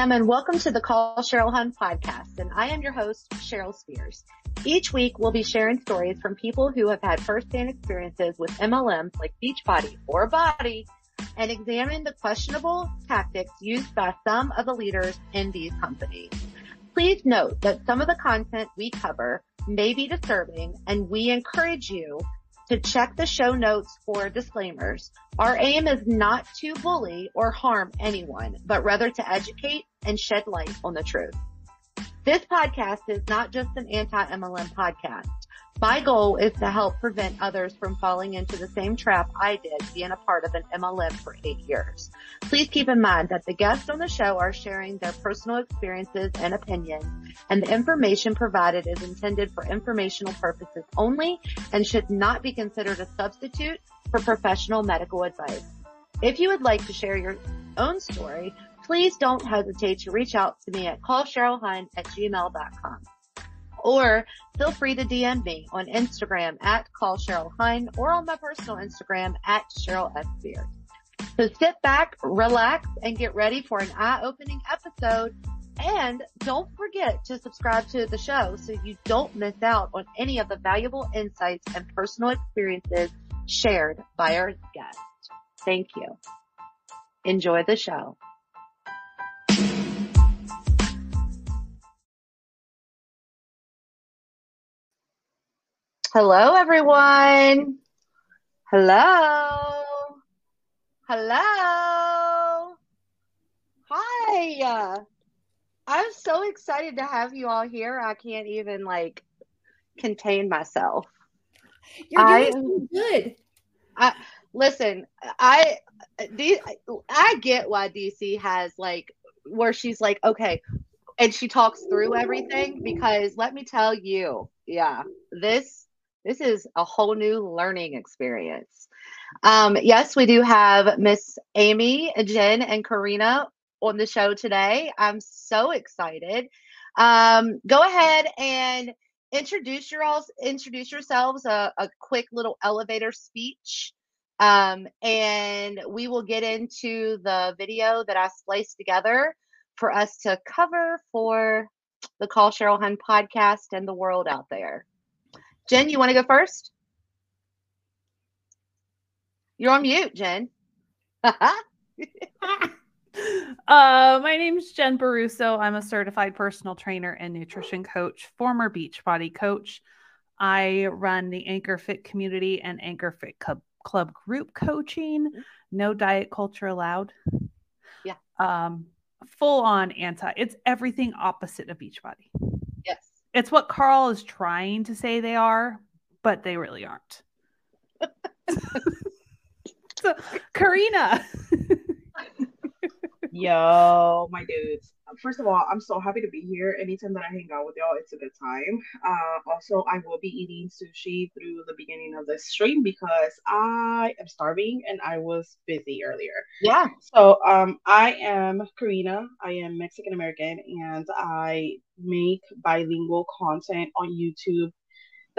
ma'am, and welcome to the Call Cheryl Hun podcast. And I am your host, Cheryl Spears. Each week, we'll be sharing stories from people who have had firsthand experiences with MLMs like Beachbody or BODi and examine the questionable tactics used by some of the leaders in these companies. Please note that some of the content we cover may be disturbing and we encourage you to check the show notes for disclaimers. Our aim is not to bully or harm anyone, but rather to educate and shed light on the truth. This podcast is not just an anti-MLM podcast. My goal is to help prevent others from falling into the same trap I did being a part of an MLM for eight years. Please keep in mind that the guests on the show are sharing their personal experiences and opinions and the information provided is intended for informational purposes only and should not be considered a substitute for professional medical advice. If you would like to share your own story, please don't hesitate to reach out to me at callcherylhun at gmail.com or feel free to DM me on Instagram at call Hun or on my personal Instagram at Cheryl S. Beard. So sit back, relax, and get ready for an eye-opening episode. And don't forget to subscribe to the show so you don't miss out on any of the valuable insights and personal experiences shared by our guests. Thank you. Enjoy the show. Hello, everyone. Hello. Hello. Hi. I'm so excited to have you all here. I can't even like contain myself. You're doing I, so good. I listen, I I get why DC has like where she's like, okay, and she talks through everything because let me tell you, yeah, this this is a whole new learning experience. Um, yes, we do have Miss Amy, Jen, and Karina on the show today. I'm so excited. Um, go ahead and introduce your all introduce yourselves a, a quick little elevator speech. Um, and we will get into the video that I spliced together for us to cover for the Call Cheryl Hun podcast and the world out there. Jen, you want to go first? You're on mute, Jen. uh, my name is Jen Baruso. I'm a certified personal trainer and nutrition coach, former Beachbody coach. I run the Anchor Fit community and Anchor Fit Club, Club group coaching. No diet culture allowed. Yeah. Um, full on anti. It's everything opposite of Beachbody. It's what Carl is trying to say they are, but they really aren't. so, Karina. Yo, my dudes. First of all, I'm so happy to be here. Anytime that I hang out with y'all, it's a good time. Uh, also, I will be eating sushi through the beginning of the stream because I am starving and I was busy earlier. Yeah. So, um, I am Karina. I am Mexican American and I make bilingual content on YouTube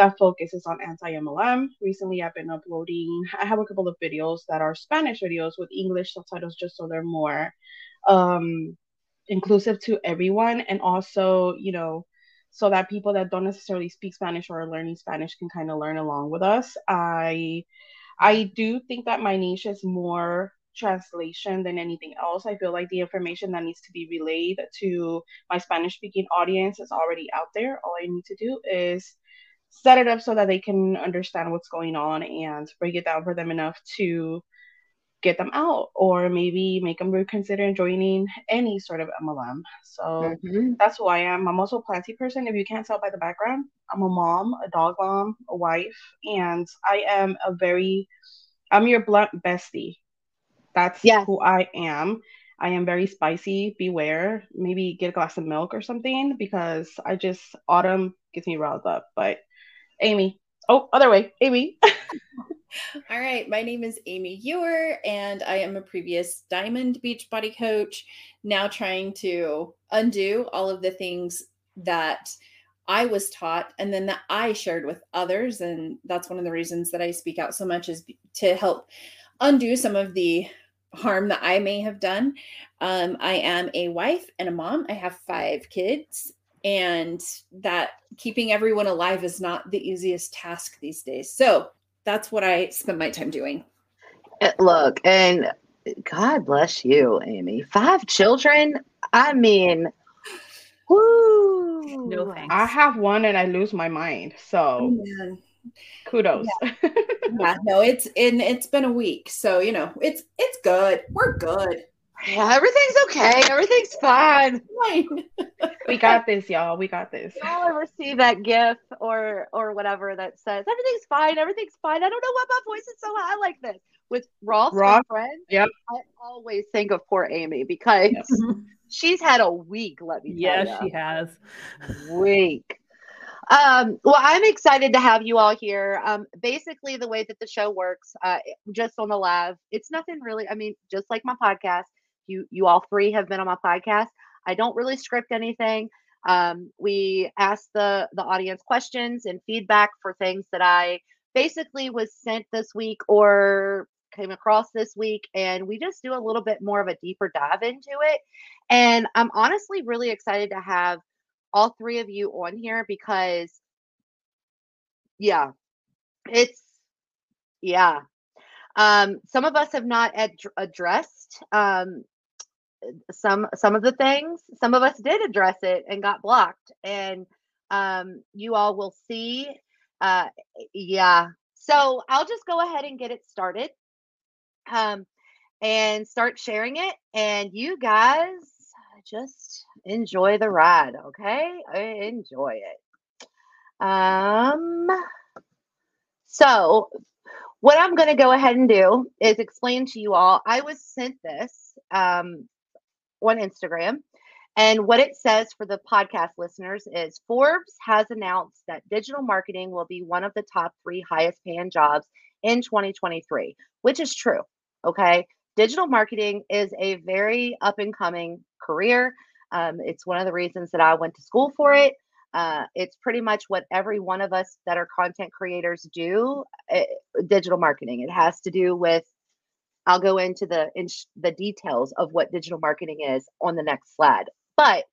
that focuses on anti-MLM. Recently, I've been uploading. I have a couple of videos that are Spanish videos with English subtitles, just so they're more um, inclusive to everyone, and also, you know, so that people that don't necessarily speak Spanish or are learning Spanish can kind of learn along with us. I I do think that my niche is more translation than anything else. I feel like the information that needs to be relayed to my Spanish speaking audience is already out there. All I need to do is set it up so that they can understand what's going on and break it down for them enough to get them out or maybe make them reconsider joining any sort of MLM. So mm-hmm. that's who I am. I'm also a planty person. If you can't tell by the background, I'm a mom, a dog mom, a wife, and I am a very, I'm your blunt bestie. That's yes. who I am. I am very spicy. Beware. Maybe get a glass of milk or something because I just autumn gets me riled up. But Amy. Oh, other way, Amy. All right. My name is Amy Ewer, and I am a previous Diamond Beachbody coach, now trying to undo all of the things that I was taught and then that I shared with others. And that's one of the reasons that I speak out so much is to help undo some of the harm that I may have done. Um, I am a wife and a mom. I have five kids, and that keeping everyone alive is not the easiest task these days. So that's what I spend my time doing. Uh, Look, and God bless you, Amy. Five children. I mean, woo. No thanks. I have one and I lose my mind. So man. kudos. yeah, no, it's in it's been a week. So, you know, it's it's good. We're good. Yeah, everything's okay. Everything's fine. We got this, y'all. We got this. Y'all ever see that GIF or or whatever that says everything's fine, everything's fine. I don't know why my voice is so high like this. With Ross, Ross, and Friends, yep. I always think of poor Amy because Yep. she's had a week. Let me ya. she has. week. Um, well, I'm excited to have you all here. Um, basically, the way that the show works, uh, just on the live, it's nothing really. I mean, just like my podcast, you you all three have been on my podcast. I don't really script anything. Um, we ask the the audience questions and feedback for things that I basically was sent this week or came across this week, and we just do a little bit more of a deeper dive into it. And I'm honestly really excited to have all three of you on here because yeah it's yeah um some of us have not ad- addressed um some some of the things some of us did address it and got blocked. And um you all will see uh yeah. So i'll just go ahead and get it started um and start sharing it. And you guys just enjoy the ride okay? Enjoy it. Um so what i'm going to go ahead and do is explain to you all i was sent this um on instagram and what it says for the podcast listeners is Forbes has announced that digital marketing will be one of the top three highest paying jobs in 2023, which is true. Okay. Digital marketing is a very up and coming career. Um, it's one of the reasons that I went to school for it. Uh, it's pretty much what every one of us that are content creators do eh, digital marketing. It has to do with I'll go into the in the details of what digital marketing is on the next slide. But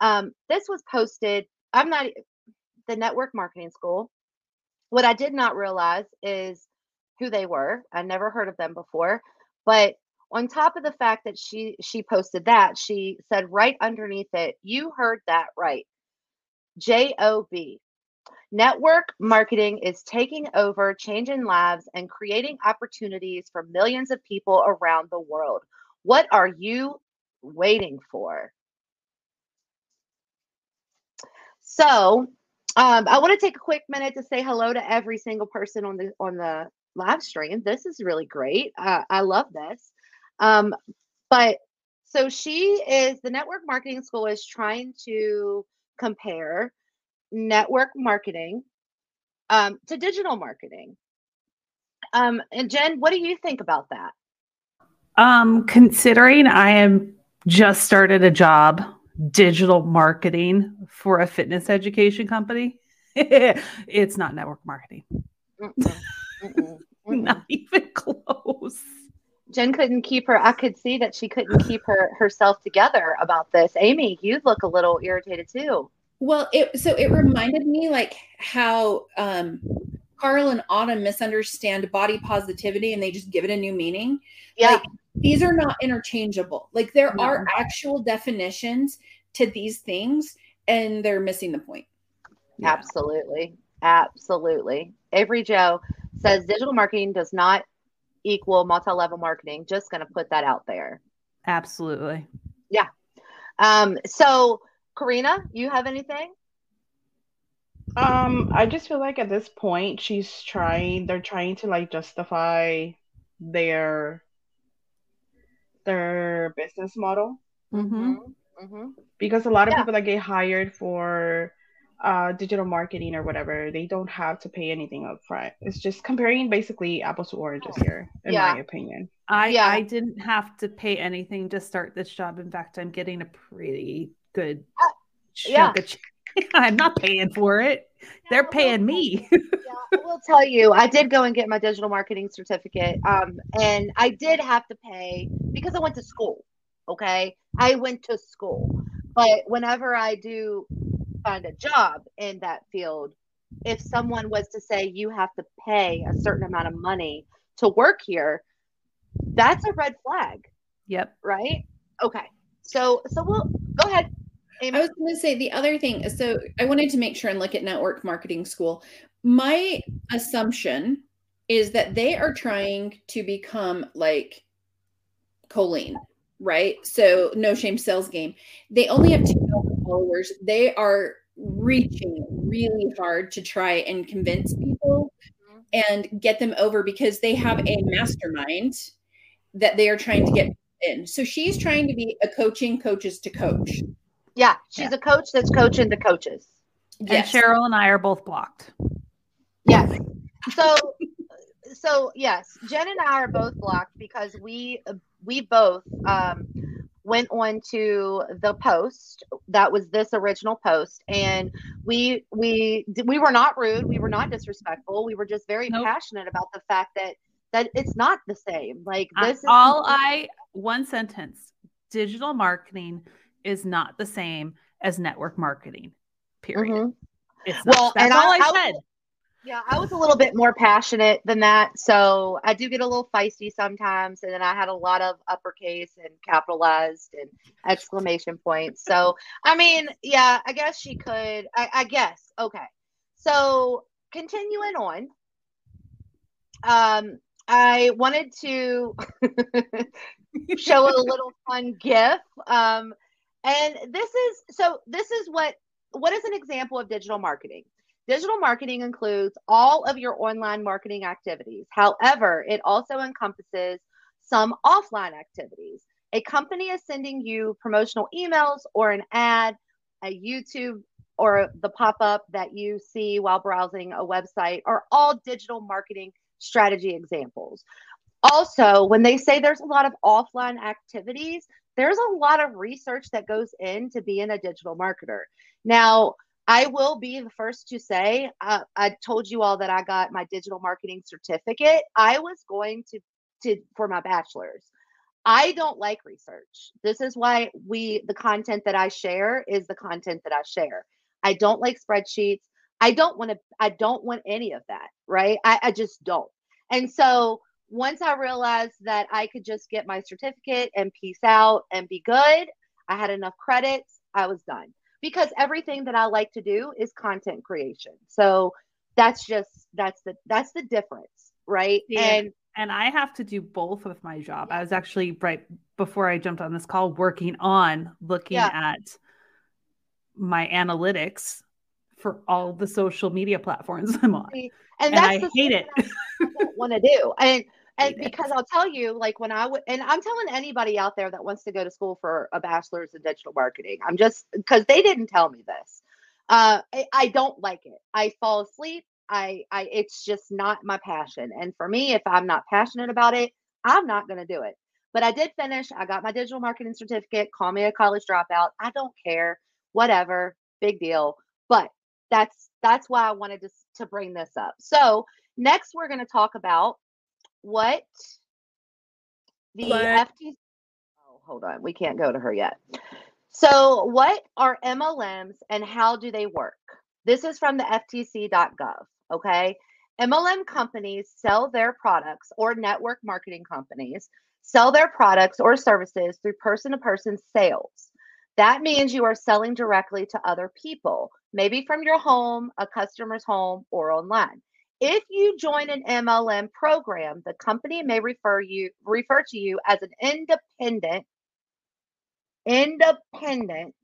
um, this was posted. I'm not the network marketing school. What I did not realize is who they were. I never heard of them before. But on top of the fact that she she posted that, she said right underneath it, "You heard that right." J O B. Network marketing is taking over, changing lives, and creating opportunities for millions of people around the world. What are you waiting for? So, um, I want to take a quick minute to say hello to every single person on the on the live stream. This is really great. Uh, I love this. Um, but so she is the network marketing school is trying to compare network marketing um, to digital marketing. Um, and Jen, what do you think about that? Um, considering I am just started a job digital marketing for a fitness education company, it's not network marketing. Mm-mm, mm-mm, mm-mm. Not even close. Jen couldn't keep her. I could see that she couldn't keep her herself together about this. Amy, you look a little irritated too. Well, it so it reminded me like how um Carl and Autumn misunderstand body positivity and they just give it a new meaning. Yeah, Like, these are not interchangeable. Like there No. are actual definitions to these things and they're missing the point. Yeah. absolutely, absolutely. Avery Joe says digital marketing does not equal multi-level marketing. Just going to put that out there. Absolutely. Yeah. Um, so Karina, you have anything? Um, I just feel like at this point she's trying they're trying to like justify their their business model Mm-hmm. Mm-hmm. because a lot of Yeah. people that get hired for uh digital marketing or whatever, they don't have to pay anything up front. It's just comparing basically apples to oranges here, in Yeah. my opinion. I Yeah. I didn't have to pay anything to start this job. In fact, I'm getting a pretty good yeah. of check. I'm not paying for it. They're paying me. yeah, I will tell you, I did go and get my digital marketing certificate. Um, and I did have to pay because I went to school. Okay. I went to school. But whenever I do find a job in that field, if someone was to say you have to pay a certain amount of money to work here, that's a red flag. Yep. Right? Okay. So so we'll go ahead. I was going to say the other thing. So I wanted to make sure and look at network marketing school. My assumption is that they are trying to become like Colleen, right? So no shame sales game. They only have two followers. They are reaching really hard to try and convince people mm-hmm. and get them over because they have a mastermind that they are trying to get in. So she's trying to be a coaching coaches to coach. Yeah, she's yeah. a coach that's coaching the coaches. Yes. And Cheryl and I are both blocked. Yes. So so yes, Jen and I are both blocked because we we both um went on to the post that was this original post and we we we were not rude we were not disrespectful we were just very nope. passionate about the fact that that it's not the same like this I, all i one sentence digital marketing is not the same as network marketing period mm-hmm. it's not. well that's all I, I said yeah, I was a little bit more passionate than that. So I do get a little feisty sometimes. And then I had a lot of uppercase and capitalized and exclamation points. So, I mean, yeah, I guess she could. I, I guess. Okay. So continuing on, um, I wanted to show a little fun GIF. Um, and this is so this is what what is an example of digital marketing? Digital marketing includes all of your online marketing activities. However, it also encompasses some offline activities. A company is sending you promotional emails or an ad, a YouTube or the pop up that you see while browsing a website are all digital marketing strategy examples. Also, when they say there's a lot of offline activities, there's a lot of research that goes into being a digital marketer. Now, I will be the first to say, uh, I told you all that I got my digital marketing certificate. I was going to, to for my bachelor's. I don't like research. This is why we, the content that I share is the content that I share. I don't like spreadsheets. I don't want to, I don't want any of that, right? I, I just don't. And so once I realized that I could just get my certificate and peace out and be good, I had enough credits, I was done because everything that I like to do is content creation. So that's just that's the that's the difference, right? Yeah. And and I have to do both with my job. I was actually right before I jumped on this call working on looking yeah. at my analytics for all the social media platforms I'm on. And, and I hate it. I don't want to do. And and because I'll tell you, like when I would, and I'm telling anybody out there that wants to go to school for a bachelor's in digital marketing, I'm just because they didn't tell me this. Uh, I, I don't like it. I fall asleep. I, I, it's just not my passion. And for me, if I'm not passionate about it, I'm not going to do it. But I did finish. I got my digital marketing certificate. Call me a college dropout. I don't care. Whatever. Big deal. But that's that's why I wanted to to bring this up. So next, we're going to talk about what the what? FTC. Oh, hold on. We can't go to her yet. So, what are MLMs and how do they work? This is from the FTC.gov. Okay. MLM companies sell their products or network marketing companies sell their products or services through person to person sales. That means you are selling directly to other people, maybe from your home, a customer's home, or online. If you join an MLM program, the company may refer you refer to you as an independent independent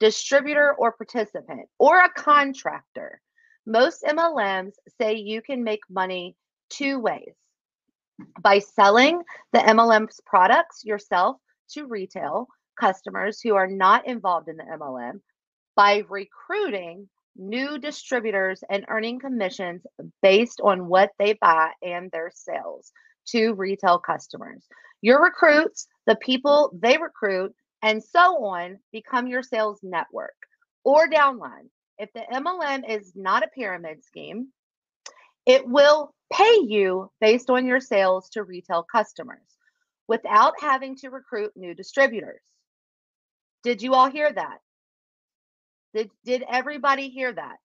distributor or participant or a contractor. Most MLMs say you can make money two ways. By selling the MLM's products yourself to retail customers who are not involved in the MLM, by recruiting new distributors and earning commissions based on what they buy and their sales to retail customers. Your recruits, the people they recruit, and so on become your sales network or downline. if the MLM is not a pyramid scheme, it will pay you based on your sales to retail customers without having to recruit new distributors. Did you all hear that? Did, did everybody hear that?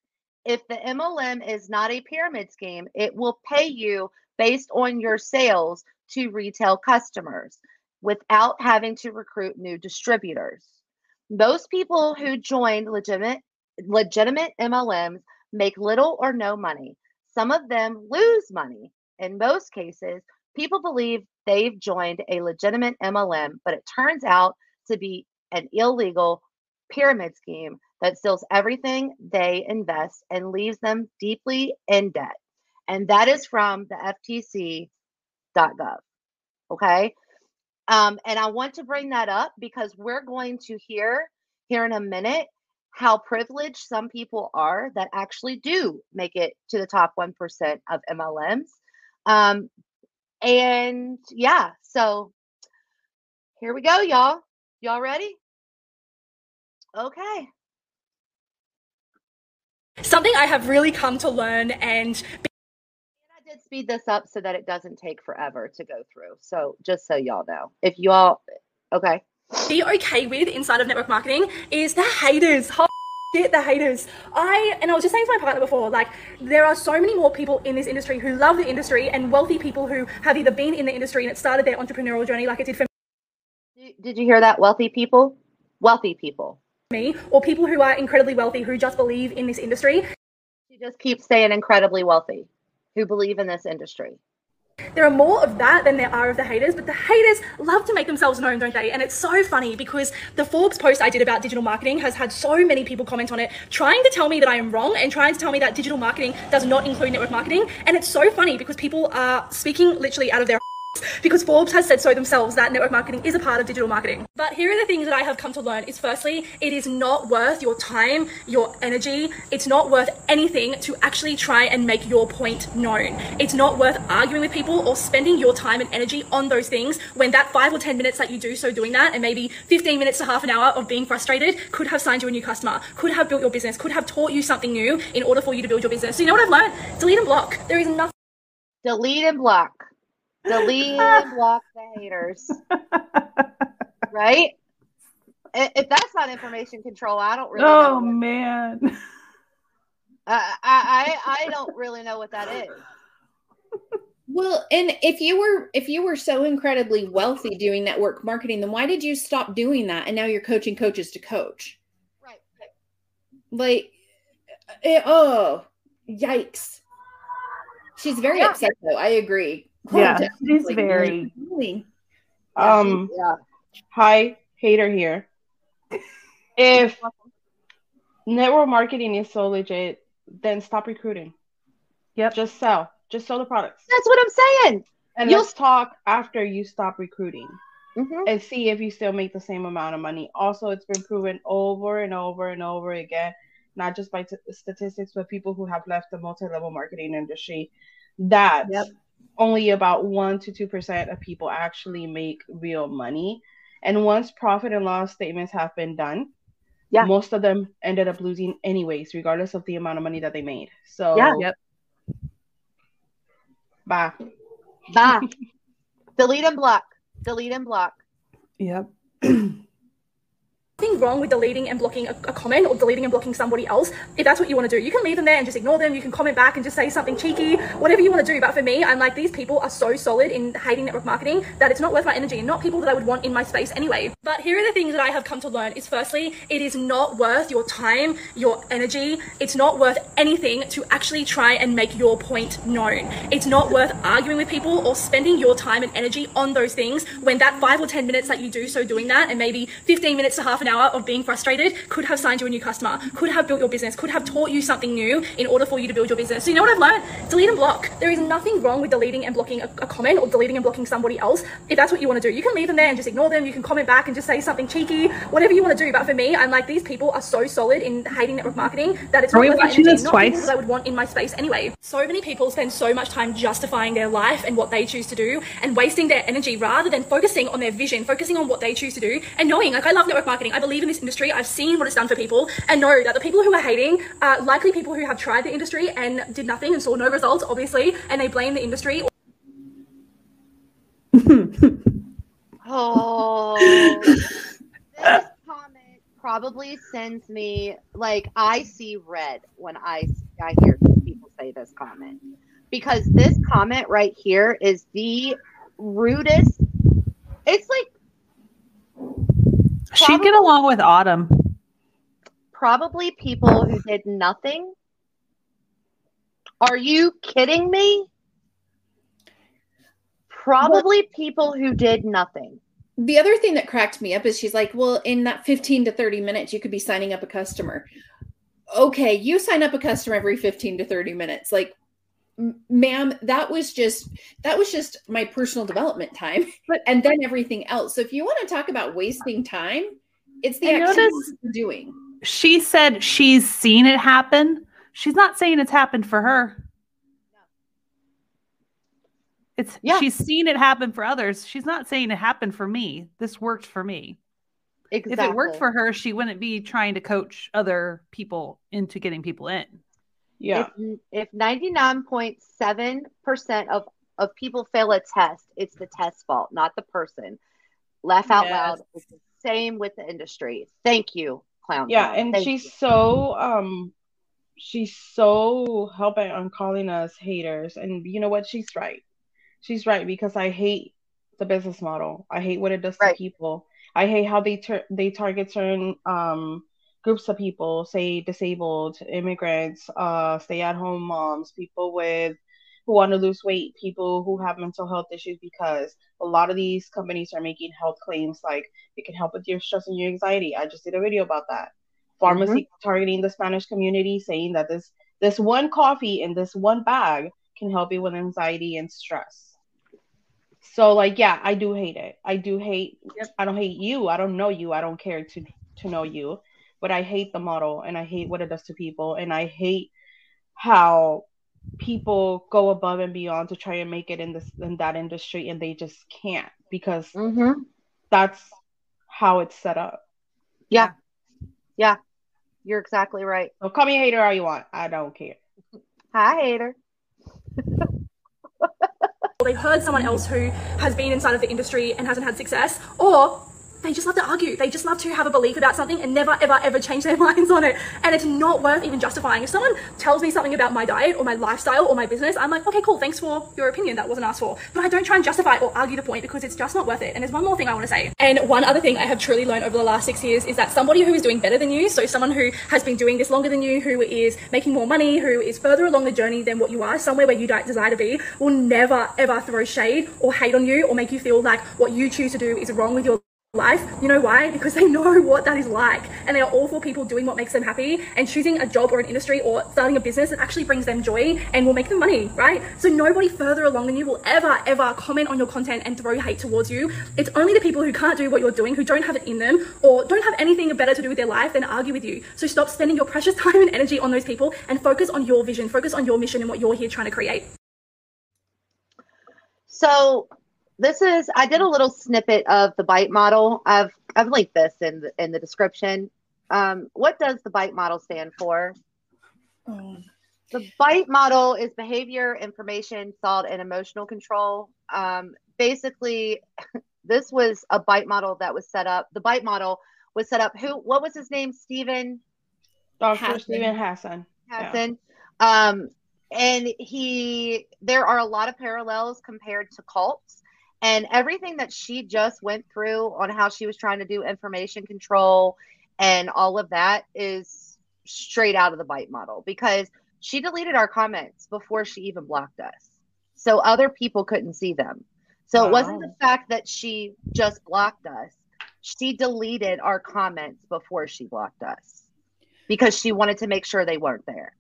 If the MLM is not a pyramid scheme, it will pay you based on your sales to retail customers without having to recruit new distributors. Most people who joined legitimate legitimate MLMs make little or no money. Some of them lose money. In most cases, people believe they've joined a legitimate MLM, but it turns out to be an illegal pyramid scheme that steals everything they invest and leaves them deeply in debt. And that is from the FTC.gov. Okay. Um, and I want to bring that up because we're going to hear here in a minute how privileged some people are that actually do make it to the top 1% of MLMs. Um, and yeah, so here we go, y'all. Y'all ready? Okay. Something I have really come to learn and I did speed this up so that it doesn't take forever to go through. So just so y'all know, if you all, okay. Be okay with inside of network marketing is the haters. Holy shit, the haters. I, and I was just saying to my partner before, like, there are so many more people in this industry who love the industry and wealthy people who have either been in the industry and it started their entrepreneurial journey like it did for Did you hear that? Wealthy people? Wealthy people. Me, or people who are incredibly wealthy who just believe in this industry. You just keep saying incredibly wealthy who believe in this industry. There are more of that than there are of the haters, but the haters love to make themselves known, don't they? And it's so funny because the Forbes post I did about digital marketing has had so many people comment on it, trying to tell me that I am wrong and trying to tell me that digital marketing does not include network marketing. And it's so funny because people are speaking literally out of their because Forbes has said so themselves that network marketing is a part of digital marketing. But here are the things that I have come to learn is firstly, it is not worth your time, your energy. It's not worth anything to actually try and make your point known. It's not worth arguing with people or spending your time and energy on those things when that five or 10 minutes that you do so doing that and maybe 15 minutes to half an hour of being frustrated could have signed you a new customer, could have built your business, could have taught you something new in order for you to build your business. So you know what I've learned? Delete and block. There is nothing Delete and block. Delete and block the haters. Right? If that's not information control, I don't really know. Oh what- man. I, I I I don't really know what that is. Well, and if you were if you were so incredibly wealthy doing network marketing, then why did you stop doing that? And now you're coaching coaches to coach. Right. Like, eh, oh, yikes! She's very Yeah. upset though. I agree. Oh, Yeah, definitely. she's very- Really? Um, Yeah. hi, hater here. If network marketing is so legit, then stop recruiting. Yep. Just sell. Just sell the products. That's what I'm saying. And You'll- let's talk after you stop recruiting Mhm. and see if you still make the same amount of money. Also, it's been proven over and over and over again, not just by t- statistics, but people who have left the multi-level marketing industry, that Yep. Only about one to two percent of people actually make real money. And once profit and loss statements have been done, Yeah. most of them ended up losing anyways, regardless of the amount of money that they made. So Yeah. Yep. bye. Bye. Delete and block. Delete and block. Yep. nothing wrong with deleting and blocking a, a comment or deleting and blocking somebody else. If that's what you want to do, you can leave them there and just ignore them. You can comment back and just say something cheeky, whatever you want to do. But for me, I'm like, these people are so solid in hating network marketing that it's not worth my energy and not people that I would want in my space anyway. But here are the things that I have come to learn is firstly, it is not worth your time, your energy. It's not worth anything to actually try and make your point known. It's not worth arguing with people or spending your time and energy on those things when that five or 10 minutes that you do so doing that and maybe 15 minutes to half an hour of being frustrated could have signed you a new customer, could have built your business, could have taught you something new in order for you to build your business. So you know what I've learned? Delete and block. There is nothing wrong with deleting and blocking a, a comment or deleting and blocking somebody else. If that's what you want to do, you can leave them there and just ignore them. You can comment back and just say something cheeky, whatever you want to do. But for me, I'm like, these people are so solid in hating network marketing that it's Are not worth watching this not twice? people that I would want in my space anyway. So many people spend so much time justifying their life and what they choose to do and wasting their energy rather than focusing on their vision, focusing on what they choose to do and knowing, like, I love network marketing. I believe in this industry. I've seen what it's done for people and know that the people who are hating are likely people who have tried the industry and did nothing and saw no results, obviously, and they blame the industry. Oh, this comment probably sends me like I see red when I I hear people say this comment because this comment right here is the rudest. It's like She'd get along with Autumn. probably people who did nothing. Are you kidding me? Probably people who did nothing. the other thing that cracked me up is she's like, well, in that 15 to 30 minutes, you could be signing up a customer. Okay, you sign up a customer every 15 to 30 minutes. Like, m- ma'am, that was just that was just my personal development time. But- and then everything else. So if you want to talk about wasting time, it's the activities you're doing. She said she's seen it happen. She's not saying it's happened for her. It's Yeah. she's seen it happen for others. She's not saying it happened for me. This worked for me. Exactly. If it worked for her, she wouldn't be trying to coach other people into getting people in. Yeah. If if ninety nine point seven percent of of people fail a test, it's the test fault, not the person. Laugh out Yes. loud. It's the same with the industry. Thank you, clown. Yeah, Town. and Thank she's you. so um she's so helping on calling us haters. And you know what? She's right. She's right because I hate the business model. I hate what it does Right. to people. I hate how they tur- they target certain um groups of people, say disabled, immigrants, uh stay at home moms, people with who want to lose weight, people who have mental health issues because a lot of these companies are making health claims like it can help with your stress and your anxiety. I just did a video about that. Farmasi targeting the Spanish community, saying that this this one coffee in this one bag can help you with anxiety and stress. So like yeah, I do hate it. I do hate I don't hate you. I don't know you. I don't care to to know you. But I hate the model and I hate what it does to people and I hate how people go above and beyond to try and make it in this in that industry and they just can't because Mhm. that's how it's set up. Yeah. Yeah. You're exactly right. So call me a hater all you want. I don't care. Hi, hater. they've heard someone else who has been inside of the industry and hasn't had success, or they just love to argue. They just love to have a belief about something and never, ever, ever change their minds on it. And it's not worth even justifying. If someone tells me something about my diet or my lifestyle or my business, I'm like, okay, cool, thanks for your opinion. That wasn't asked for. But I don't try and justify or argue the point because it's just not worth it. And there's one more thing I want to say. And one other thing I have truly learned over the last six years is that somebody who is doing better than you, so someone who has been doing this longer than you, who is making more money, who is further along the journey than what you are, somewhere where you desire to be, will never, ever throw shade or hate on you or make you feel like what you choose to do is wrong with your life. You know why? Because they know what that is like. And they are all for people doing what makes them happy and choosing a job or an industry or starting a business that actually brings them joy and will make them money, right? So nobody further along than you will ever, ever comment on your content and throw hate towards you. It's only the people who can't do what you're doing, who don't have it in them, or don't have anything better to do with their life than argue with you. So stop spending your precious time and energy on those people and focus on your vision, focus on your mission and what you're here trying to create. So this is I did a little snippet of the bite model. I've I've linked this in the in the description. Um, what does the bite model stand for? The bite model is behavior, information, thought, and emotional control. Um, basically, this was a bite model that was set up. The bite model was set up. Who? What was his name? Steven Dr. Steven Hassan. Yeah. Hassan. Um, and he, there are a lot of parallels compared to cults. And everything that she just went through on how she was trying to do information control and all of that is straight out of the bite model because she deleted our comments before she even blocked us. So other people couldn't see them. So it wasn't the fact that she just blocked us. She deleted our comments before she blocked us because she wanted to make sure they weren't there.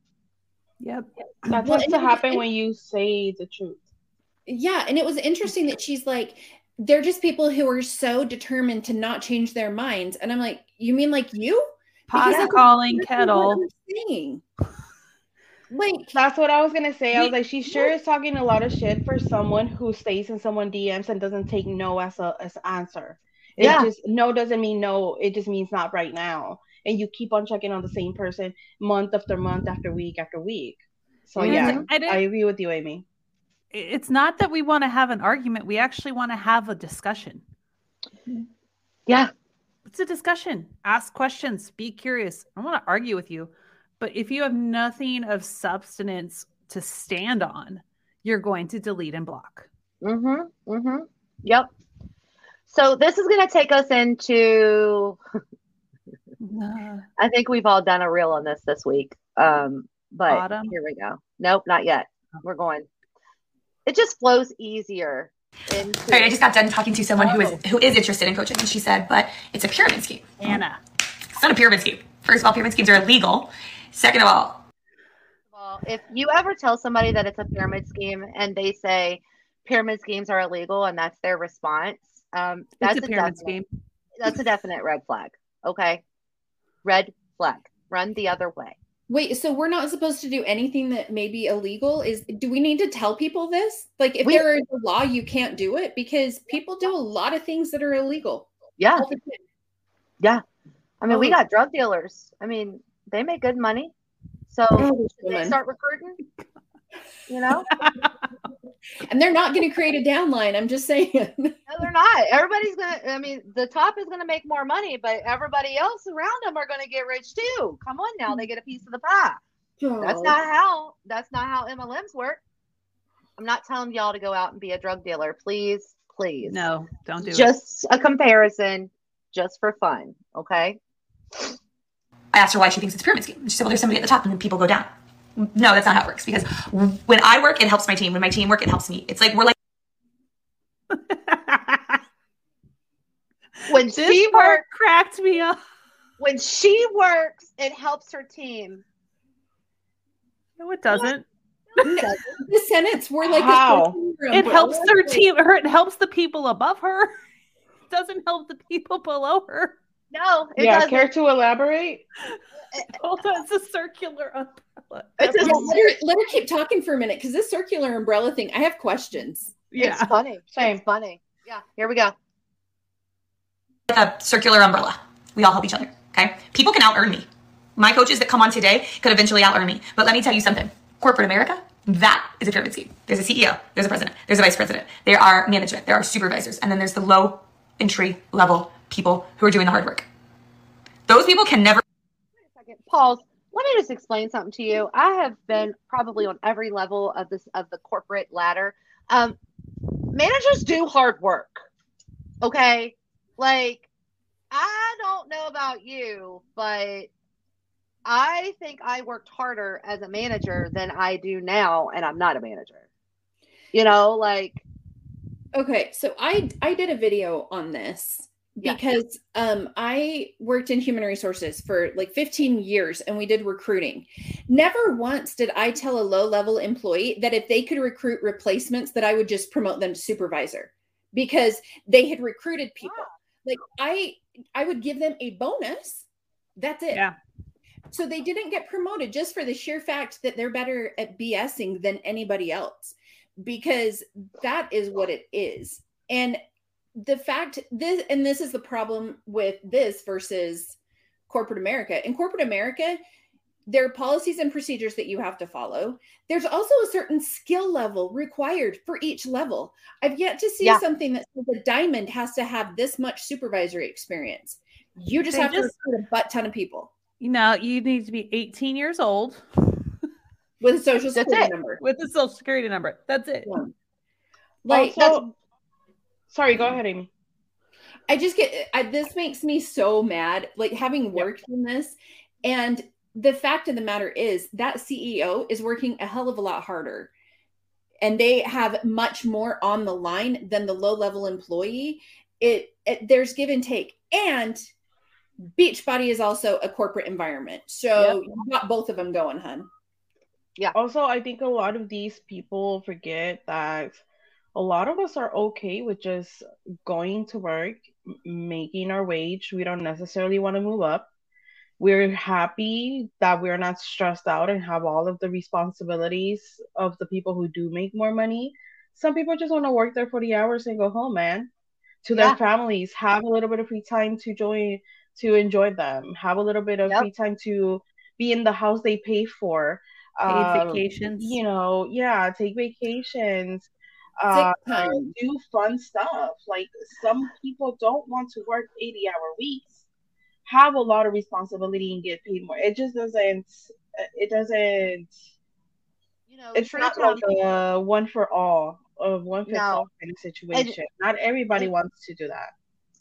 Yep. That Well, tends to happen when you say the truth. Yeah, and it was interesting that she's like, they're just people who are so determined to not change their minds. And I'm like, you mean like you? Pot Because calling that's what kettle. I'm. Like, That's what I was gonna say. I was like, she sure is talking a lot of shit for someone who stays in someone DMs and doesn't take no as a as answer. It Yeah. just no doesn't mean no. It just means not right now. And you keep on checking on the same person month after month after week after week. So yeah, I I agree with you, Amy. It's not that we want to have an argument. We actually want to have a discussion. Yeah. It's a discussion. Ask questions. Be curious. I don't want to argue with you, but if you have nothing of substance to stand on, you're going to delete and block. Mm-hmm. Mm-hmm. Yep. So this is going to take us into. I think we've all done a reel on this this week. Um, but Autumn? here we go. Nope, not yet. We're going. It just flows easier. Into, All right, I just got done talking to someone who is who is interested in coaching, and she said, "But it's a pyramid scheme. Anna. It's not a pyramid scheme. First of all, pyramid schemes are illegal. Second of all, Well, if you ever tell somebody that it's a pyramid scheme and they say pyramid schemes are illegal and that's their response, um, that's It's a pyramid definite, scheme. That's a definite red flag. Okay, red flag. Run the other way. Wait, so we're not supposed to do anything that may be illegal? Is do we need to tell people this? Like if We- there is a law, you can't do it because people do a lot of things that are illegal. Yeah, all the time. yeah. I mean, we Oh. got drug dealers. I mean, they make good money. So Oh, they start recruiting. You know, And they're not going to create a downline. I'm just saying. no, they're not. Everybody's gonna. I mean, the top is gonna make more money, but everybody else around them are gonna get rich too. Come on now, they get a piece of the pie. That's not how. That's not how MLMs work. I'm not telling y'all to go out and be a drug dealer. Please, please. No, don't do it. Just a comparison, just for fun. Okay. I asked her why she thinks it's a pyramid scheme. She said, "Well, there's somebody at the top, and then people go down." No, that's not how it works. Because when I work, it helps my team. When my team work, it helps me. It's like we're like When this she part works, cracked me up. when she works, it helps her team. No, it doesn't. the sentence we're like How? social It umbrella. helps their team. Or it helps the people above her. It doesn't help the people below her. No, it yeah, doesn't. care to elaborate? Hold on, it's a circular umbrella. It's a- Yeah, let, her, let her keep talking for a minute because this circular umbrella thing, I have questions. yeah. It's funny. Same. It's funny. Yeah. Here we go. a circular umbrella. We all help each other. Okay. People can out earn me. My coaches that come on today could eventually out earn me. But let me tell you something. Corporate America, that is a pyramid scheme. There's a CEO, there's a president, there's a vice president, there are management, there are supervisors, and then there's the low entry level people who are doing the hard work. Those people can never second. Pause. Let me just explain something to you. I have been probably on every level of this of the corporate ladder. Um, managers do hard work. Okay, like I don't know about you, but I think I worked harder as a manager than I do now, and I'm not a manager. You know, like Okay, so I I did a video on this Yeah. because um I worked in human resources for like 15 years and we did recruiting. Never once did I tell a low-level employee that if they could recruit replacements that I would just promote them to supervisor because they had recruited people. Like I I would give them a bonus. That's it. Yeah. So they didn't get promoted just for the sheer fact that they're better at BSing than anybody else because that is what it is. And the fact this and this is the problem with this versus corporate America. In corporate America, there are policies and procedures that you have to follow. There's also a certain skill level required for each level. I've yet to see Yeah. something that says a diamond has to have this much supervisory experience. You just They have to just- recruit a butt ton of people You know, you need to be 18 years old with a social security number. with a social security number. That's it. Yeah. Like also, sorry, go ahead, Amy. I just get I, this makes me so mad. Like having worked in this, and the fact of the matter is that CEO is working a hell of a lot harder, and they have much more on the line than the low level employee. It, it there's give and take, and Beachbody is also a corporate environment, so you got both of them going, hun. Yeah. Also, I think a lot of these people forget that a lot of us are okay with just going to work, making our wage. We don't necessarily want to move up. We're happy that we're not stressed out and have all of the responsibilities of the people who do make more money. Some people just want to work their 40 hours and go home, man. to their families, have a little bit of free time to join to enjoy them, have a little bit of Yep. free time to be in the house they pay for. Paid Um, vacations. you know, yeah, take vacations, uh, do fun stuff. Like some people don't want to work 80 hour weeks, have a lot of responsibility and get paid more. It just doesn't, it doesn't, You know, it's not like a one for all of one fits No. all kind of situation. not everybody and- wants to do that.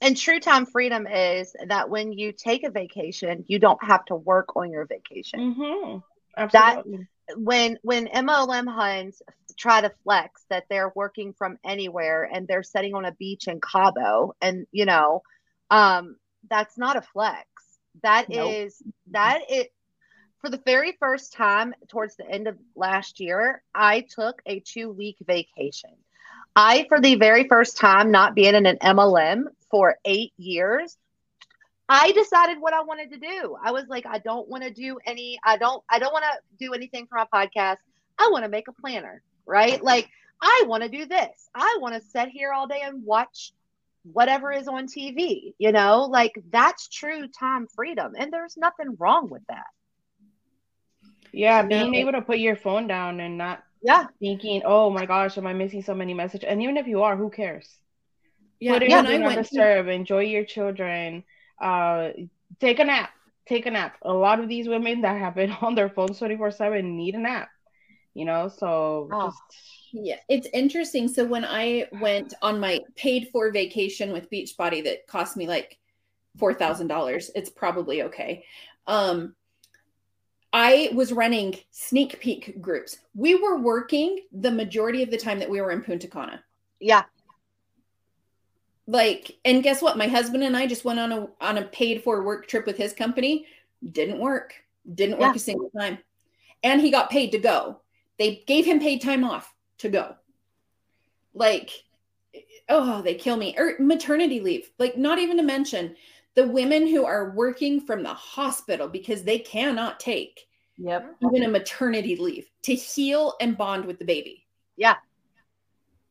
and true time freedom is that when you take a vacation, you don't have to work on your vacation. Mm-hmm. Absolutely. When when MLM Huns try to flex that they're working from anywhere and they're sitting on a beach in Cabo, and you know, um, that's not a flex. That is Nope. that it. For the very first time towards the end of last year, I took a two week vacation. I, for the very first time, not being in an MLM for eight years, I decided what I wanted to do. I was like, I don't want to do any, I don't, I don't want to do anything for my podcast. I want to make a planner, right? Like, I want to do this. I want to sit here all day and watch whatever is on TV, you know, like that's true time freedom. And there's nothing wrong with that. Yeah, being No. able to put your phone down and not Yeah. thinking, "Oh my gosh, am I missing so many messages?" And even if you are, who cares? Yeah, Put it when on do not disturb. Enjoy your children. Uh, take a nap. Take a nap. A lot of these women that have been on their phones twenty four seven need a nap. You know, so Oh. just Yeah, it's interesting. So when I went on my paid for vacation with Beachbody that cost me like four thousand dollars, it's probably okay. Um, I was running sneak peek groups. We were working the majority of the time that we were in Punta Cana. Yeah. Like, and guess what? My husband and I just went on a on a paid for work trip with his company. Didn't work. Didn't work Yeah. a single time. And he got paid to go. They gave him paid time off to go. Like, oh, they kill me. Or maternity leave. Like, not even to mention the women who are working from the hospital because they cannot take Yep. even a maternity leave to heal and bond with the baby. Yeah.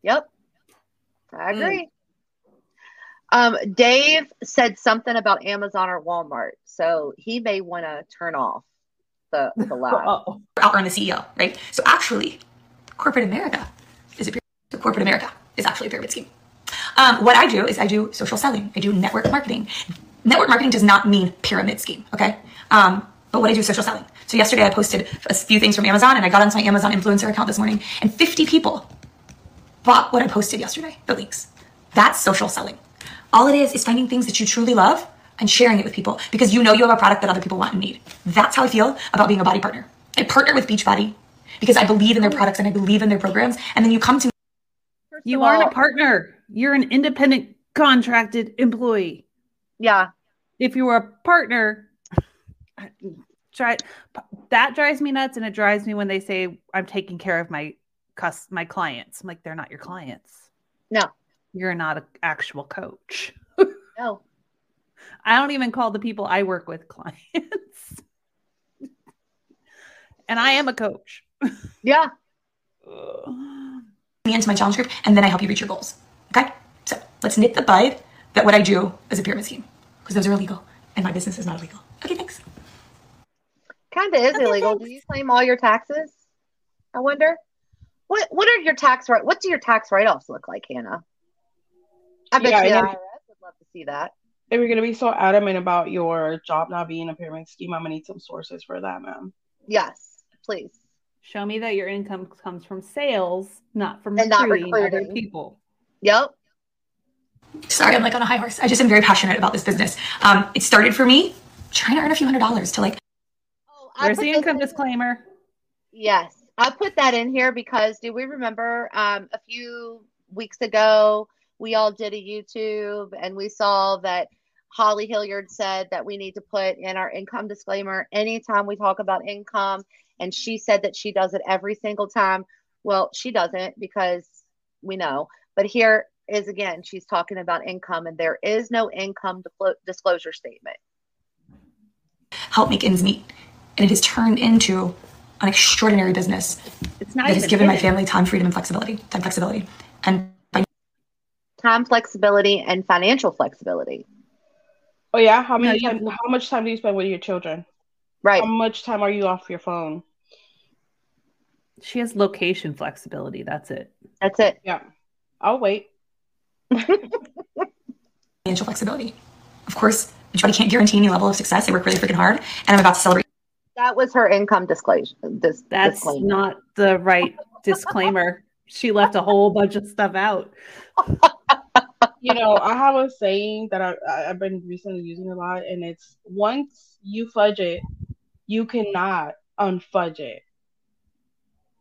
Yep. I Mm. agree. Um, Dave said something about Amazon or Walmart, so he may want to turn off the the. Uh-oh. out earn the CEO, right? So actually, corporate America is a pyramid. So corporate America is actually a pyramid scheme. Um, what I do is I do social selling. I do network marketing. Network marketing does not mean pyramid scheme, okay? Um, but what I do is social selling. So yesterday I posted a few things from Amazon, and I got onto my Amazon influencer account this morning, and 50 people bought what I posted yesterday, the links. That's social selling. All it is is finding things that you truly love and sharing it with people because you know you have a product that other people want and need. That's how I feel about being a BODi partner. I partner with Beachbody because I believe in their products and I believe in their programs. And then you come to me You of aren't all- a partner. You're an independent contracted employee. Yeah, If you were a partner, try that drives me nuts, and it drives me when they say I'm taking care of my cus my clients. I'm like, they're not your clients. No. you're not an actual coach. no, I don't even call the people I work with clients. and I am a coach. yeah, into my challenge group and then I help you reach your goals. Okay? So let's nip the bud that what I do is a pyramid scheme because those are illegal and my business is not illegal. Okay, thanks. kind of is Okay, illegal. Do you claim all your taxes? I wonder. What What are your tax right? What do your tax write offs look like, Hannah? I bet Yeah, you the and IRS would love to see that. If you're gonna be so adamant about your job not being a pyramid scheme, I'm gonna need some sources for that, ma'am. Yes, please. Show me that your income comes from sales, not from And not recruiting other people. Yep. Sorry, I'm like on a high horse. I just am very passionate about this business. Um, it started for me trying to earn a few hundred dollars to like Oh, I There's the income in- disclaimer. Yes, I put that in here because do we remember um, a few weeks ago we all did a YouTube and we saw that Holly Hilliard said that we need to put in our income disclaimer anytime we talk about income, and she said that she does it every single time. Well, she doesn't because we know, but here is again she's talking about income, and there is no income disclo- disclosure statement. help make ends meet. And it has turned into an extraordinary business It's not that has given my family time, freedom, and flexibility. Time flexibility. And time flexibility and financial flexibility. Oh yeah, how many No, you- time, how much time do you spend with your children? Right. How much time are you off your phone? She has location flexibility. That's it. That's it. Yeah. I'll wait. Financial flexibility. Of course, Beachbody can't guarantee any level of success. They work really freaking hard, and I'm about to celebrate That was her income disclosure. This, That's disclaimer. not the right disclaimer. She left a whole bunch of stuff out. You know, I have a saying that I, I've been recently using a lot, and it's once you fudge it, you cannot unfudge it.